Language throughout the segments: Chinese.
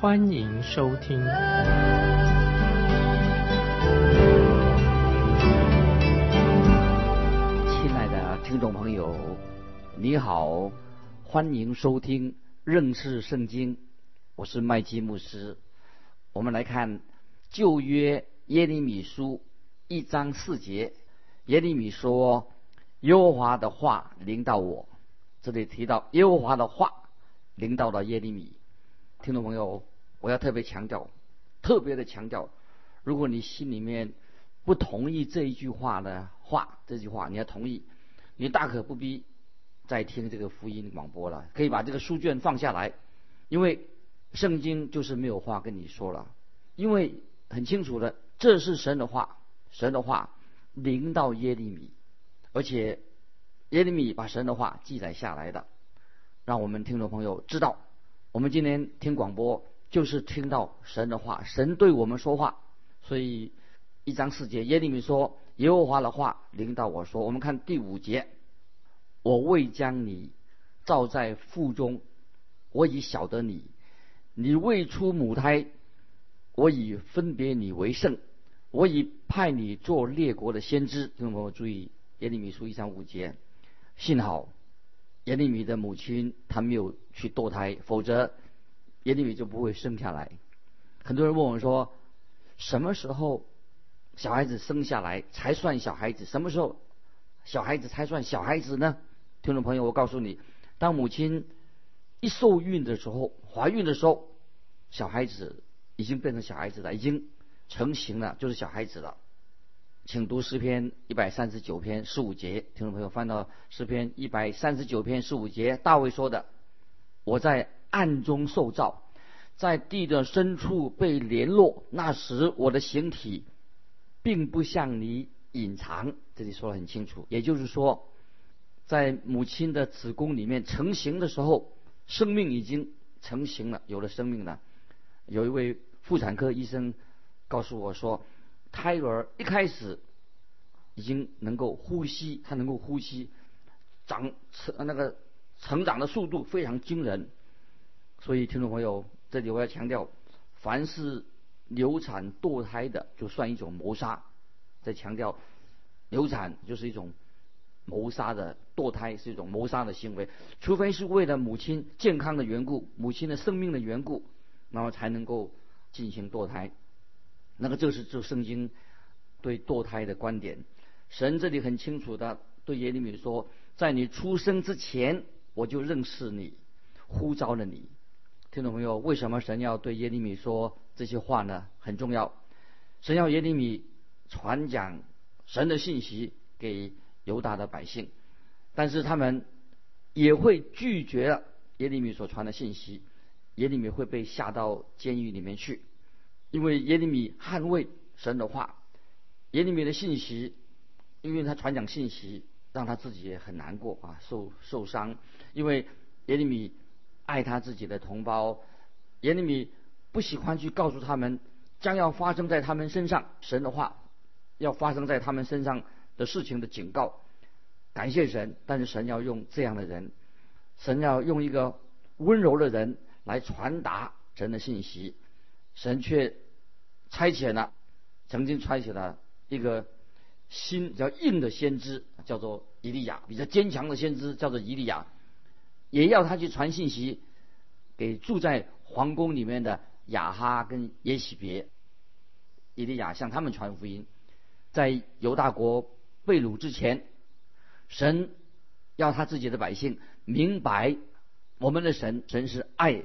欢迎收听。亲爱的听众朋友，你好，欢迎收听认识圣经，我是麦基牧师。我们来看旧约耶利米书一章四节。耶利米说：“耶和华的话临到我。”这里提到耶和华的话临到了耶利米。听众朋友，我要特别强调，特别的强调，如果你心里面不同意这一句话的话，这句话你要同意，你大可不必再听这个福音广播了，可以把这个书卷放下来，因为圣经就是没有话跟你说了，因为很清楚的，这是神的话，神的话。临到耶利米，而且耶利米把神的话记载下来的，让我们听众朋友知道，我们今天听广播就是听到神的话，神对我们说话。所以一章四节，耶利米说耶和华的话领导我说，我们看第五节，我未将你造在腹中，我已晓得你，你未出母胎，我已分别你为圣。我已派你做列国的先知，听众朋友注意，耶利米书一章五节。幸好耶利米的母亲她没有去堕胎，否则耶利米就不会生下来。很多人问我说，什么时候小孩子生下来才算小孩子？什么时候小孩子才算小孩子呢？听众朋友，我告诉你，当母亲一受孕的时候，怀孕的时候，小孩子已经变成小孩子了，已经。成型了，就是小孩子了。请读诗篇一百三十九篇十五节，听众朋友翻到诗篇一百三十九篇十五节，大卫说的：“我在暗中受造，在地的深处被联络。那时我的形体并不向你隐藏。”这里说的很清楚，也就是说，在母亲的子宫里面成型的时候，生命已经成型了，有了生命了。有一位妇产科医生。告诉我说，胎儿一开始已经能够呼吸，他能够呼吸，长成那个成长的速度非常惊人。所以听众朋友，这里我要强调，凡是流产堕胎的，就算一种谋杀。再强调，流产就是一种谋杀的堕胎是一种谋杀的行为，除非是为了母亲健康的缘故、母亲的生命的缘故，然后才能够进行堕胎。那个就是就圣经对堕胎的观点，神这里很清楚的对耶利米说，在你出生之前我就认识你，呼召了你。听众朋友，为什么神要对耶利米说这些话呢？很重要，神要耶利米传讲神的信息给犹大的百姓，但是他们也会拒绝耶利米所传的信息，耶利米会被下到监狱里面去。因为耶利米捍卫神的话，耶利米的信息，因为他传讲信息，让他自己也很难过啊，受受伤。因为耶利米爱他自己的同胞，耶利米不喜欢去告诉他们将要发生在他们身上神的话，要发生在他们身上的事情的警告。感谢神，但是神要用这样的人，神要用一个温柔的人来传达神的信息。神却差遣了，曾经差遣了一个心比较硬的先知，叫做以利亚；比较坚强的先知叫做以利亚，也要他去传信息给住在皇宫里面的亚哈跟耶喜别。以利亚向他们传福音，在犹大国被掳之前，神要他自己的百姓明白，我们的神神是爱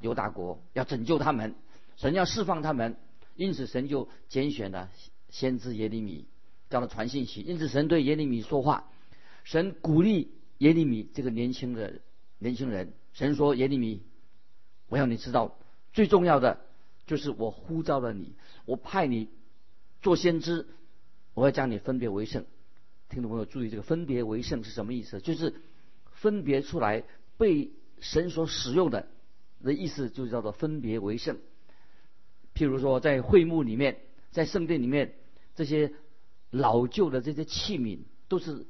犹大国，要拯救他们。神要释放他们，因此神就拣选了先知耶利米，叫他传信息。因此神对耶利米说话，神鼓励耶利米这个年轻的年轻人。神说：“耶利米，我要你知道，最重要的就是我呼召了你，我派你做先知，我要将你分别为圣。听众朋友注意，这个分别为圣是什么意思？就是分别出来被神所使用的的意思，就叫做分别为圣。譬如说，在会幕里面，在圣殿里面，这些老旧的这些器皿都是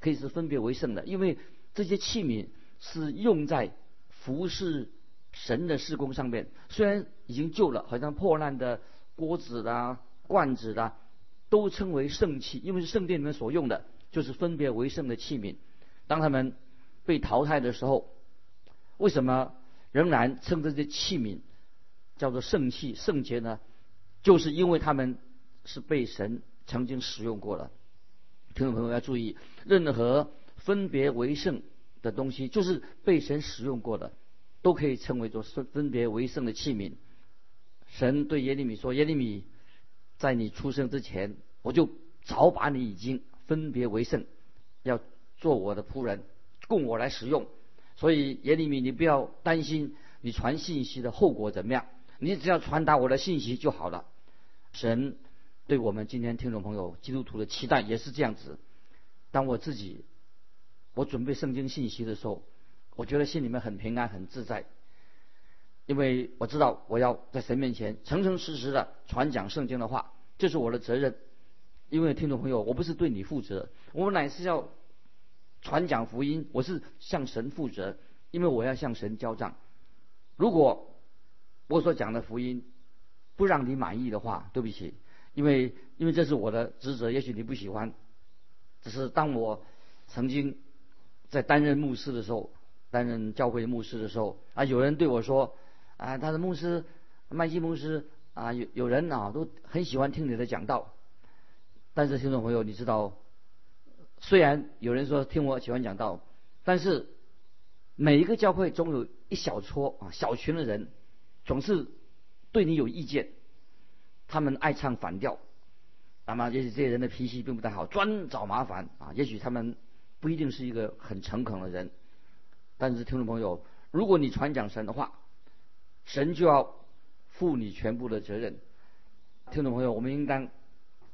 可以是分别为圣的，因为这些器皿是用在服侍神的施工上面。虽然已经旧了，好像破烂的锅子啦、罐子啦。都称为圣器，因为是圣殿里面所用的，就是分别为圣的器皿。当他们被淘汰的时候，为什么仍然称这些器皿叫做圣器、圣洁呢？就是因为他们是被神曾经使用过的。听众朋友要注意，任何分别为圣的东西，就是被神使用过的，都可以称为做分分别为圣的器皿。神对耶利米说：“耶利米。”在你出生之前，我就早把你已经分别为圣，要做我的仆人，供我来使用。所以耶利米，你不要担心你传信息的后果怎么样，你只要传达我的信息就好了。神对我们今天听众朋友基督徒的期待也是这样子。当我自己我准备圣经信息的时候，我觉得心里面很平安、很自在。因为我知道我要在神面前诚诚实实的传讲圣经的话，这是我的责任。因为听众朋友，我不是对你负责，我乃是要传讲福音，我是向神负责，因为我要向神交账。如果我所讲的福音不让你满意的话，对不起，因为因为这是我的职责，也许你不喜欢。只是当我曾经在担任牧师的时候，担任教会牧师的时候啊，有人对我说。啊，他的牧师麦基牧师啊，有有人啊都很喜欢听你的讲道。但是听众朋友，你知道，虽然有人说听我喜欢讲道，但是每一个教会总有一小撮啊小群的人，总是对你有意见，他们爱唱反调。那么也许这些人的脾气并不太好，专找麻烦啊。也许他们不一定是一个很诚恳的人。但是听众朋友，如果你传讲神的话，神就要负你全部的责任，听众朋友，我们应当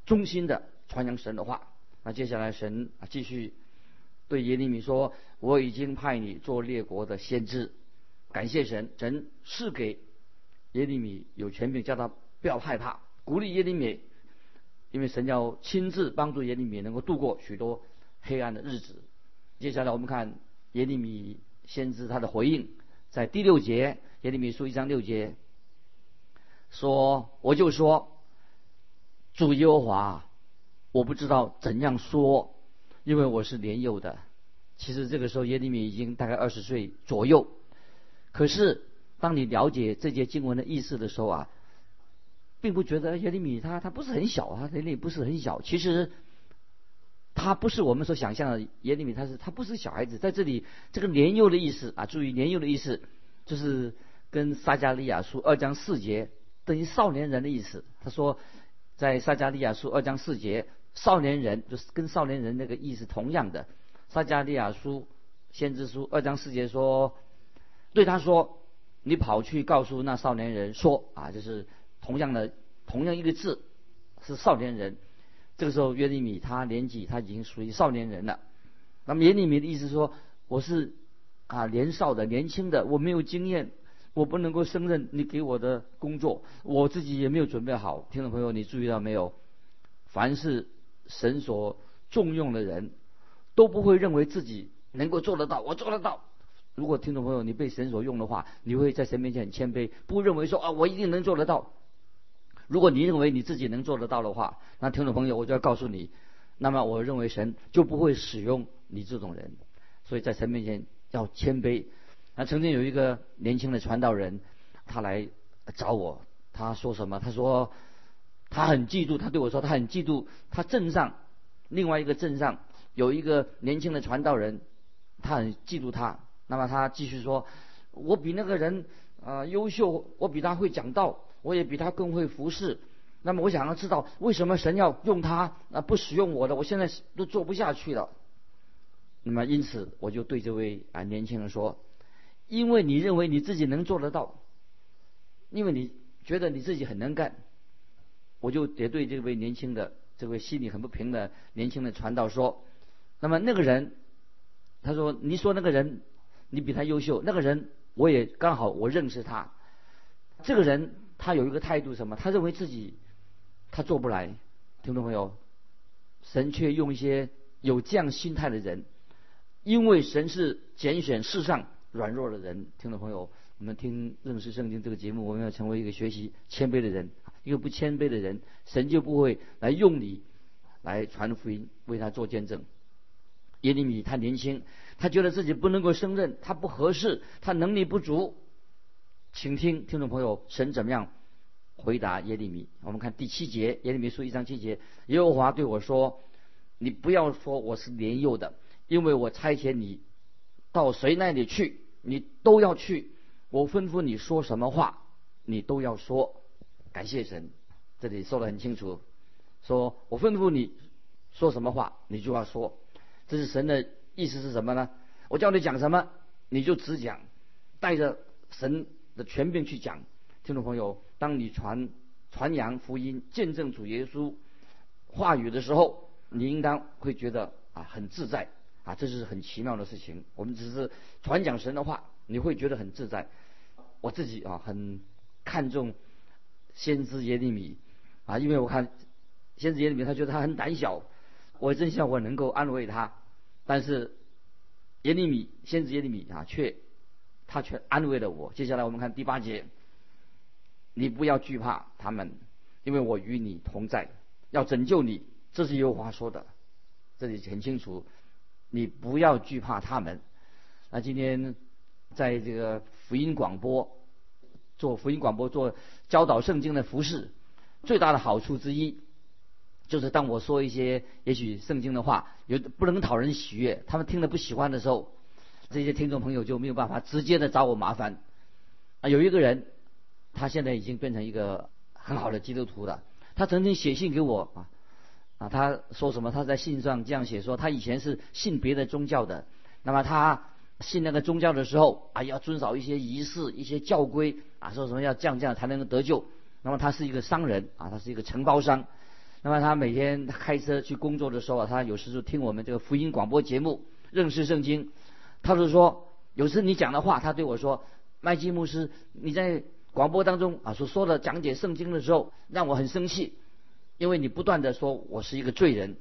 衷心的传扬神的话。那接下来，神啊继续对耶利米说：“我已经派你做列国的先知。”感谢神，神是给耶利米有权柄，叫他不要害怕，鼓励耶利米，因为神要亲自帮助耶利米能够度过许多黑暗的日子。接下来，我们看耶利米先知他的回应，在第六节。耶利米书一章六节说：“我就说，主耶和华，我不知道怎样说，因为我是年幼的。其实这个时候耶利米已经大概二十岁左右。可是当你了解这节经文的意思的时候啊，并不觉得耶利米他他不是很小啊，耶利米不是很小。其实他不是我们所想象的耶利米，他是他不是小孩子。在这里这个年幼的意思啊，注意年幼的意思就是。”跟撒加利亚书二章四节等于少年人的意思。他说，在撒加利亚书二章四节，少年人就是跟少年人那个意思同样的。撒加利亚书先知书二章四节说，对他说，你跑去告诉那少年人说啊，就是同样的同样一个字是少年人。这个时候约利米他年纪他已经属于少年人了。那么耶利米的意思说，我是啊年少的年轻的，我没有经验。我不能够胜任你给我的工作，我自己也没有准备好。听众朋友，你注意到没有？凡是神所重用的人，都不会认为自己能够做得到。我做得到。如果听众朋友你被神所用的话，你会在神面前很谦卑，不认为说啊我一定能做得到。如果你认为你自己能做得到的话，那听众朋友我就要告诉你，那么我认为神就不会使用你这种人。所以在神面前要谦卑。那曾经有一个年轻的传道人，他来找我，他说什么？他说他很嫉妒，他对我说他很嫉妒，他镇上另外一个镇上有一个年轻的传道人，他很嫉妒他。那么他继续说，我比那个人啊优秀，我比他会讲道，我也比他更会服侍。那么我想要知道为什么神要用他啊不使用我的？我现在都做不下去了。那么因此我就对这位啊年轻人说。因为你认为你自己能做得到，因为你觉得你自己很能干，我就得对这位年轻的、这位心里很不平的年轻的传道说：，那么那个人，他说，你说那个人，你比他优秀，那个人我也刚好我认识他，这个人他有一个态度什么？他认为自己他做不来，听众朋友，神却用一些有这样心态的人，因为神是拣选世上软弱的人，听众朋友。我们听认识圣经这个节目，我们要成为一个学习谦卑的人。一个不谦卑的人，神就不会来用你来传福音，为他做见证。耶利米他年轻，他觉得自己不能够胜任，他不合适，他能力不足。请听听众朋友，神怎么样回答耶利米？我们看第七节，耶利米书一章七节，耶和华对我说：“你不要说我是年幼的，因为我差遣你到谁那里去，你都要去。”我吩咐你说什么话，你都要说。感谢神，这里说的很清楚，说我吩咐你说什么话，你就要说。这是神的意思是什么呢？我叫你讲什么，你就只讲，带着神的权柄去讲。听众朋友，当你传传扬福音、见证主耶稣话语的时候，你应当会觉得啊很自在啊，这是很奇妙的事情。我们只是传讲神的话，你会觉得很自在。我自己啊很看重先知耶利米啊，因为我看先知耶利米，他觉得他很胆小，我真希望我能够安慰他，但是耶利米先知耶利米啊，却他却安慰了我。接下来我们看第八节，你不要惧怕他们，因为我与你同在，要拯救你。这是有话说的，这里很清楚，你不要惧怕他们。那今天。在这个福音广播做福音广播做教导圣经的服饰，最大的好处之一，就是当我说一些也许圣经的话有不能讨人喜悦，他们听了不喜欢的时候，这些听众朋友就没有办法直接的找我麻烦。啊，有一个人，他现在已经变成一个很好的基督徒了。他曾经写信给我啊啊，他说什么？他在信上这样写说，他以前是信别的宗教的，那么他。信那个宗教的时候啊，要遵守一些仪式、一些教规啊，说什么要这样这样才能够得救。那么他是一个商人啊，他是一个承包商。那么他每天开车去工作的时候，他有时就听我们这个福音广播节目，认识圣经。他就说，有时你讲的话，他对我说：“麦基牧师，你在广播当中啊所说的讲解圣经的时候，让我很生气，因为你不断的说我是一个罪人。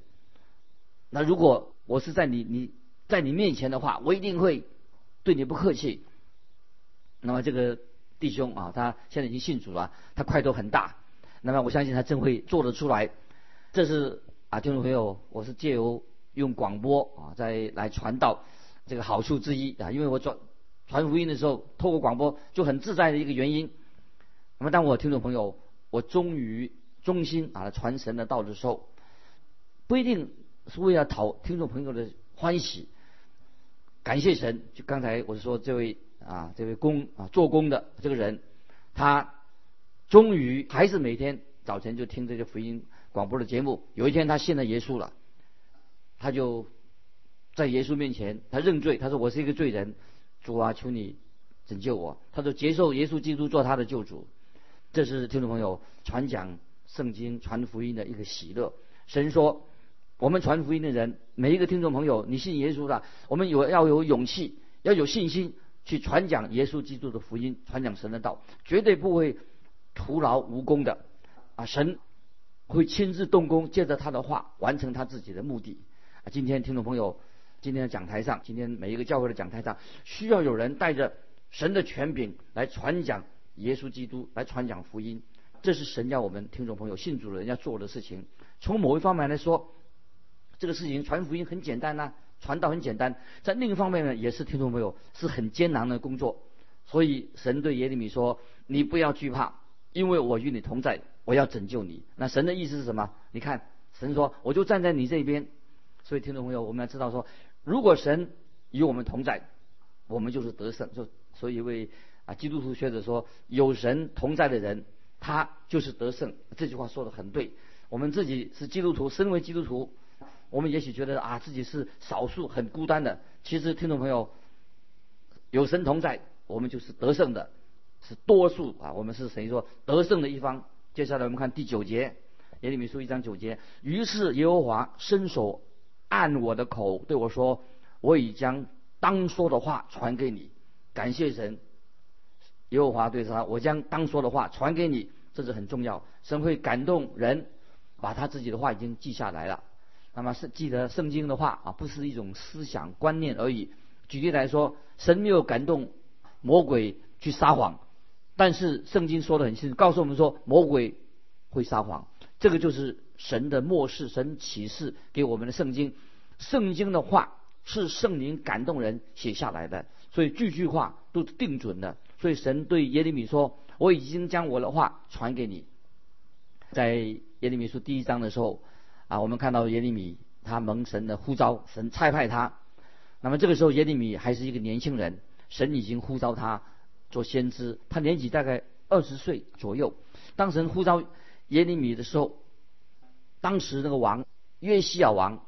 那如果我是在你你。”在你面前的话，我一定会对你不客气。那么这个弟兄啊，他现在已经信主了，他块头很大。那么我相信他真会做得出来。这是啊，听众朋友，我是借由用广播啊，在来传道这个好处之一啊，因为我传传福音的时候，透过广播就很自在的一个原因。那么当我听众朋友，我终于忠心啊传神的道的时候，不一定是为了讨听众朋友的欢喜。感谢神！就刚才我说这位啊，这位工啊做工的这个人，他终于还是每天早晨就听这些福音广播的节目。有一天他信了耶稣了，他就在耶稣面前他认罪，他说我是一个罪人，主啊，求你拯救我。他说接受耶稣基督做他的救主。这是听众朋友传讲圣经、传福音的一个喜乐。神说。我们传福音的人，每一个听众朋友，你信耶稣的，我们有要有勇气，要有信心去传讲耶稣基督的福音，传讲神的道，绝对不会徒劳无功的。啊，神会亲自动工，借着他的话完成他自己的目的。啊，今天听众朋友，今天的讲台上，今天每一个教会的讲台上，需要有人带着神的权柄来传讲耶稣基督，来传讲福音。这是神要我们听众朋友信主的人要做的事情。从某一方面来说，这个事情传福音很简单呐，传道很简单。在另一方面呢，也是听众朋友是很艰难的工作。所以神对耶利米说：“你不要惧怕，因为我与你同在，我要拯救你。”那神的意思是什么？你看，神说：“我就站在你这边。”所以听众朋友，我们要知道说，如果神与我们同在，我们就是得胜。就所以为啊基督徒学者说：“有神同在的人，他就是得胜。”这句话说的很对。我们自己是基督徒，身为基督徒。我们也许觉得啊自己是少数很孤单的，其实听众朋友，有神同在，我们就是得胜的。是多数啊，我们是等于说得胜的一方。接下来我们看第九节，耶利米书一章九节。于是耶和华伸手按我的口对我说：“我已将当说的话传给你。”感谢神，耶和华对他：“我将当说的话传给你。”这是很重要，神会感动人，把他自己的话已经记下来了。那么是记得圣经的话啊，不是一种思想观念而已。举例来说，神没有感动魔鬼去撒谎。但是圣经说的很清楚，告诉我们说魔鬼会撒谎，这个就是神的漠视，神启示给我们的圣经。圣经的话是圣灵感动人写下来的，所以句句话都定准的。所以神对耶利米说：“我已经将我的话传给你。”在耶利米书第一章的时候，啊，我们看到耶利米他蒙神的呼召，神差派他。那么这个时候耶利米还是一个年轻人，神已经呼召他。做先知，他年纪大概二十岁左右。当神呼召耶利米的时候，当时那个王约西亚王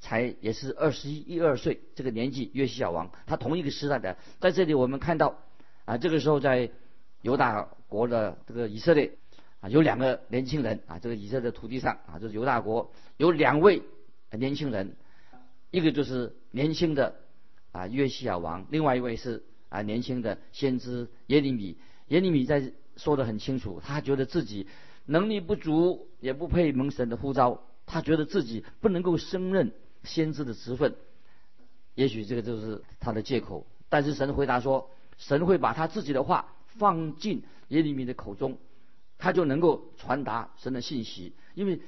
才也是二十一一二岁这个年纪。约西亚王他同一个时代的，在这里我们看到啊，这个时候在犹大国的这个以色列啊，有两个年轻人啊，这个以色列土地上啊，就是犹大国有两位年轻人，一个就是年轻的啊约西亚王，另外一位是。啊，年轻的先知耶利米，耶利米在说的很清楚，他觉得自己能力不足，也不配蒙神的呼召，他觉得自己不能够胜任先知的职分，也许这个就是他的借口。但是神回答说，神会把他自己的话放进耶利米的口中，他就能够传达神的信息，因为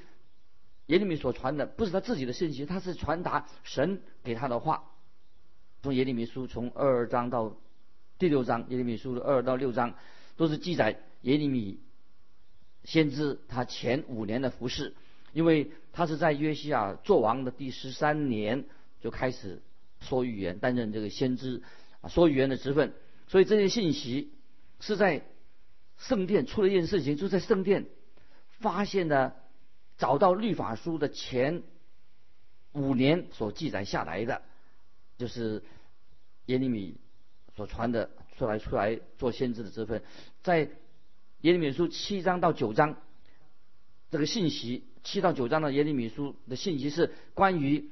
耶利米所传的不是他自己的信息，他是传达神给他的话。从耶利米书从二章到。第六章耶利米书的二到六章，都是记载耶利米先知他前五年的服饰，因为他是在约西亚做王的第十三年就开始说预言，担任这个先知啊说预言的职分，所以这些信息是在圣殿出了一件事情，就在圣殿发现的，找到律法书的前五年所记载下来的，就是耶利米。所传的出来出来做先知的这份，在耶利米书七章到九章，这个信息七到九章的耶利米书的信息是关于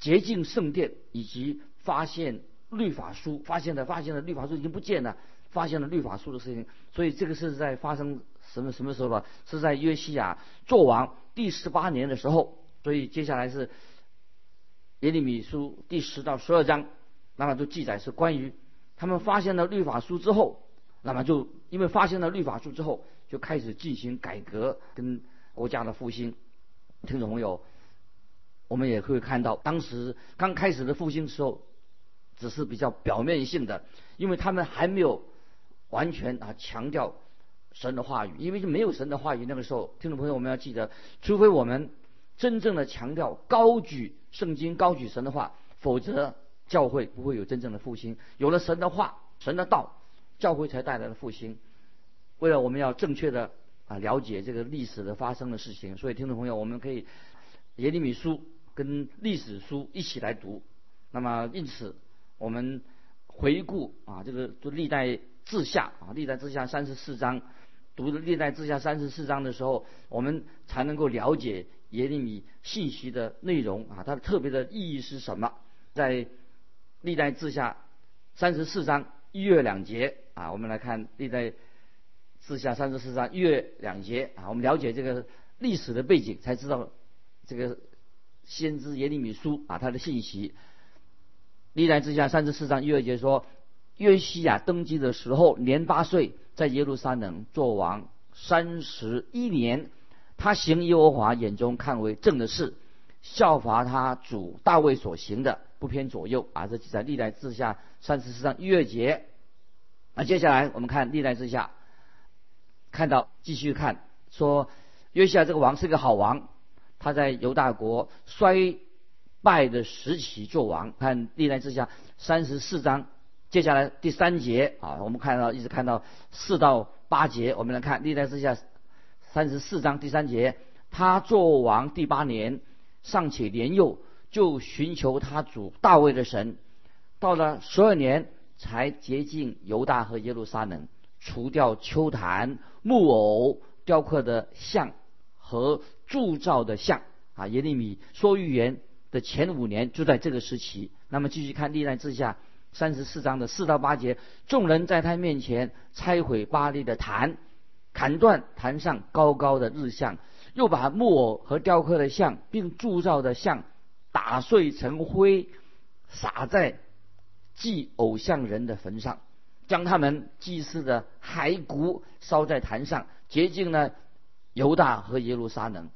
洁净圣殿以及发现律法书，发现的发现的律法书已经不见了，发现了律法书的事情，所以这个是在发生什么什么时候吧？是在约西亚做王第十八年的时候，所以接下来是耶利米书第十到十二章。那么就记载是关于他们发现了律法书之后，那么就因为发现了律法书之后，就开始进行改革跟国家的复兴。听众朋友，我们也会看到，当时刚开始的复兴时候，只是比较表面性的，因为他们还没有完全啊强调神的话语，因为就没有神的话语。那个时候，听众朋友，我们要记得，除非我们真正的强调高举圣经、高举神的话，否则。教会不会有真正的复兴，有了神的话、神的道，教会才带来了复兴。为了我们要正确的啊了解这个历史的发生的事情，所以听众朋友，我们可以耶利米书跟历史书一起来读。那么因此，我们回顾啊这个就历代志下啊历代志下三十四章，读历代志下三十四章的时候，我们才能够了解耶利米信息的内容啊它的特别的意义是什么，在。历代志下三十四章一月两节啊，我们来看历代志下三十四章一月两节啊，我们了解这个历史的背景，才知道这个先知耶利米书啊他的信息。历代志下三十四章一月节说，约西亚登基的时候年八岁，在耶路撒冷做王三十一年，他行耶和华眼中看为正的事，效法他主大卫所行的。不偏左右啊！这记载历代志下三十四章一月节。那接下来我们看历代志下，看到继续看说约西亚这个王是个好王，他在犹大国衰败的时期做王。看历代志下三十四章，接下来第三节啊，我们看到一直看到四到八节，我们来看历代志下三十四章第三节，他做王第八年，尚且年幼。就寻求他主大卫的神，到了十二年才洁净犹大和耶路撒冷，除掉秋坛、木偶、雕刻的像和铸造的像啊。耶利米说预言的前五年就在这个时期。那么继续看历代志下三十四章的四到八节，众人在他面前拆毁巴利的坛，砍断坛上高高的日像，又把木偶和雕刻的像，并铸造的像打碎成灰，撒在祭偶像人的坟上。将他们祭祀的骸骨烧在坛上，洁净了犹大和耶路撒冷，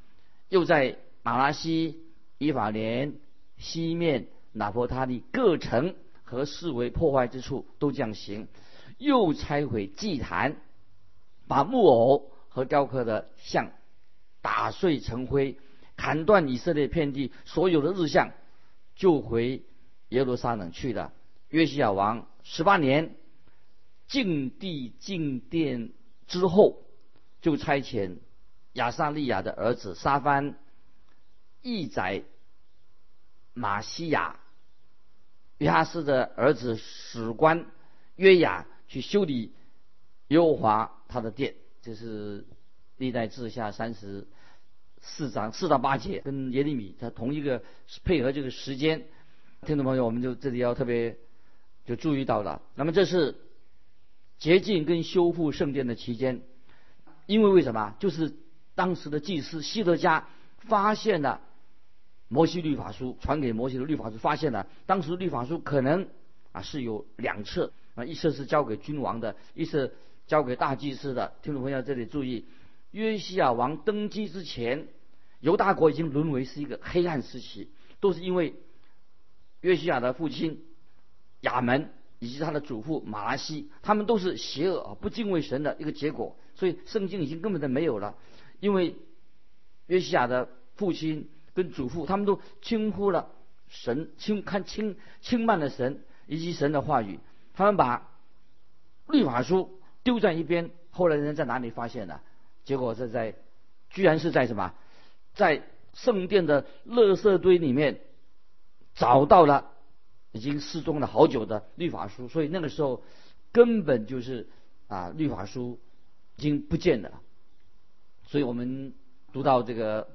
又在马拉西、以法莲、西面、拿破他利各城和视为破坏之处都这样行，又拆毁祭坛，把木偶和雕刻的像打碎成灰，砍断以色列遍地所有的日向，就回耶路撒冷去了。约西亚王十八年。敬地敬殿之后，就差遣亚撒利亚的儿子沙番、义宰、马西亚、约哈斯的儿子史官约雅去修理耶和华他的殿。这是历代志下三十四章四到八节，跟耶利米他同一个配合这个时间。听众朋友，我们就这里要特别就注意到了。那么这是。洁净跟修复圣殿的期间，因为为什么？就是当时的祭司希德加发现了摩西律法书，传给摩西的律法书，发现了当时律法书可能啊是有两册啊，一册是交给君王的，一册交给大祭司的。听众朋友这里注意，约西亚王登基之前，犹大国已经沦为是一个黑暗时期，都是因为约西亚的父亲亚门。以及他的祖父马拉西，他们都是邪恶，不敬畏神的一个结果。所以圣经已经根本的没有了，因为约西亚的父亲跟祖父，他们都轻忽了神，轻看轻轻慢了神以及神的话语，他们把律法书丢在一边。后来人在哪里发现的？结果是在，居然是在什么，在圣殿的垃圾堆里面找到了。已经失踪了好久的律法书，所以那个时候根本就是啊，律法书已经不见了。所以我们读到这个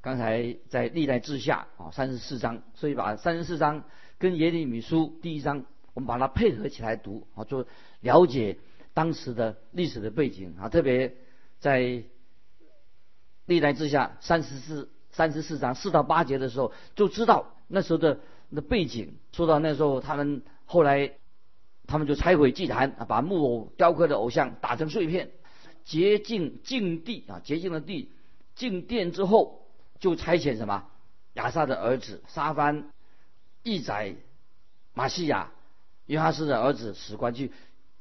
刚才在历代志下啊三十四章，所以把三十四章跟耶利米书第一章，我们把它配合起来读啊，就了解当时的历史的背景啊。特别在历代之下三十四三十四章四到八节的时候，就知道那时候的。的背景说到那时候，他们后来他们就拆毁祭坛啊，把木偶雕刻的偶像打成碎片，洁净净地啊，洁净了地，进殿之后就差遣什么亚萨的儿子沙番、义宰、马西亚、约哈斯的儿子史官去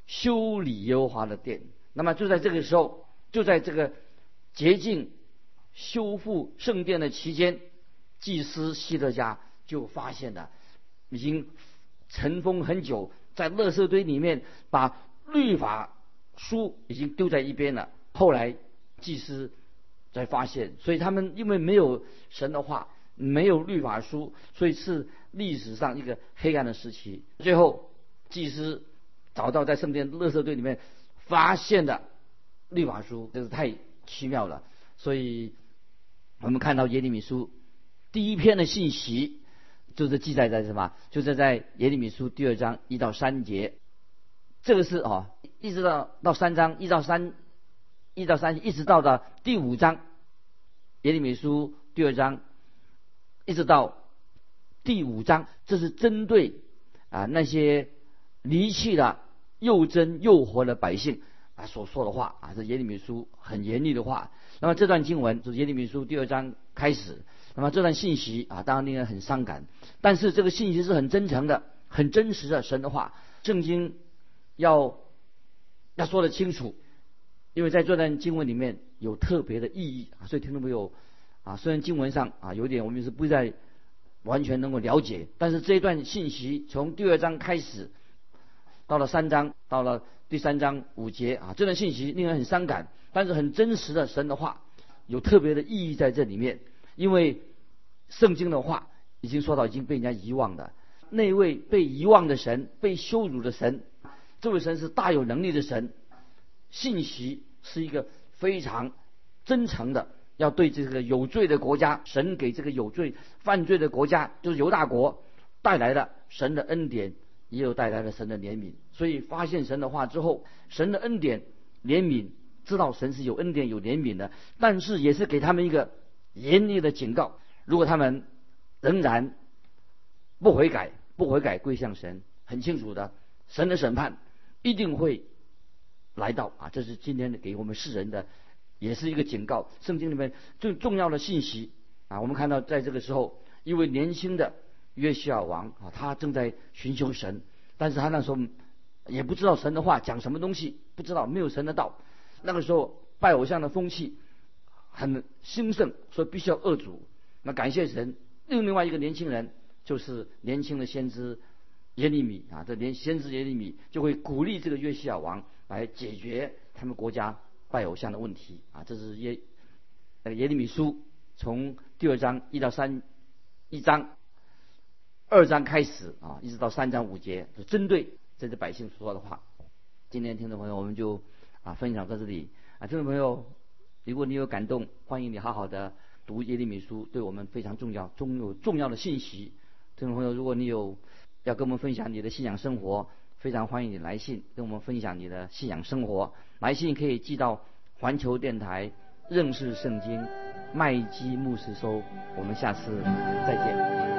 修理耶和华的殿。那么就在这个时候，就在这个洁净修复圣殿的期间，祭司希德加。就发现了，已经尘封很久，在垃圾堆里面把律法书已经丢在一边了。后来祭司才发现，所以他们因为没有神的话，没有律法书，所以是历史上一个黑暗的时期。最后祭司找到在圣殿垃圾堆里面发现的律法书，真是太奇妙了。所以我们看到耶利米书第一篇的信息。就是记载在什么？就是在耶利米书第二章一到三节，这个是哦，一直到到三章一到三一到三，一直到的第五章，耶利米书第二章，一直到第五章，这是针对啊那些离弃了又真又活的百姓啊所说的话啊，是耶利米书很严厉的话。那么这段经文是耶利米书第二章开始。那么这段信息啊，当然令人很伤感，但是这个信息是很真诚的、很真实的神的话。圣经要要说的清楚，因为在这段经文里面有特别的意义啊，所以听众朋友啊，虽然经文上啊有点我们是不再完全能够了解，但是这一段信息从第二章开始，到了三章，到了第三章五节啊，这段信息令人很伤感，但是很真实的神的话，有特别的意义在这里面。因为圣经的话已经说到已经被人家遗忘的那位被遗忘的神、被羞辱的神，这位神是大有能力的神，信息是一个非常真诚的，要对这个有罪的国家，神给这个有罪犯罪的国家，就是犹大国带来了神的恩典，也有带来了神的怜悯。所以发现神的话之后，神的恩典、怜悯，知道神是有恩典、有怜悯的，但是也是给他们一个严厉的警告：如果他们仍然不悔改、不悔改归向神，很清楚的，神的审判一定会来到啊！这是今天给我们世人的，也是一个警告。圣经里面最重要的信息啊，我们看到在这个时候，一位年轻的约西亚王啊，他正在寻求神，但是他那时候。也不知道神的话讲什么东西，不知道没有神的道。那个时候拜偶像的风气很兴盛，所以必须要恶主。那感谢神，另另外一个年轻人就是年轻的先知耶利米啊，这年先知耶利米就会鼓励这个约西亚王来解决他们国家拜偶像的问题啊。这是耶那个耶利米书从第二章一到三一章二章开始啊，一直到三章五节，就针对。这些百姓说的话。今天听众朋友，我们就啊分享到这里啊。听众朋友，如果你有感动，欢迎你好好的读耶利米书，对我们非常重要，中有重要的信息。听众朋友，如果你有要跟我们分享你的信仰生活，非常欢迎你来信跟我们分享你的信仰生活。来信可以寄到环球电台认识圣经麦基牧师收。我们下次再见。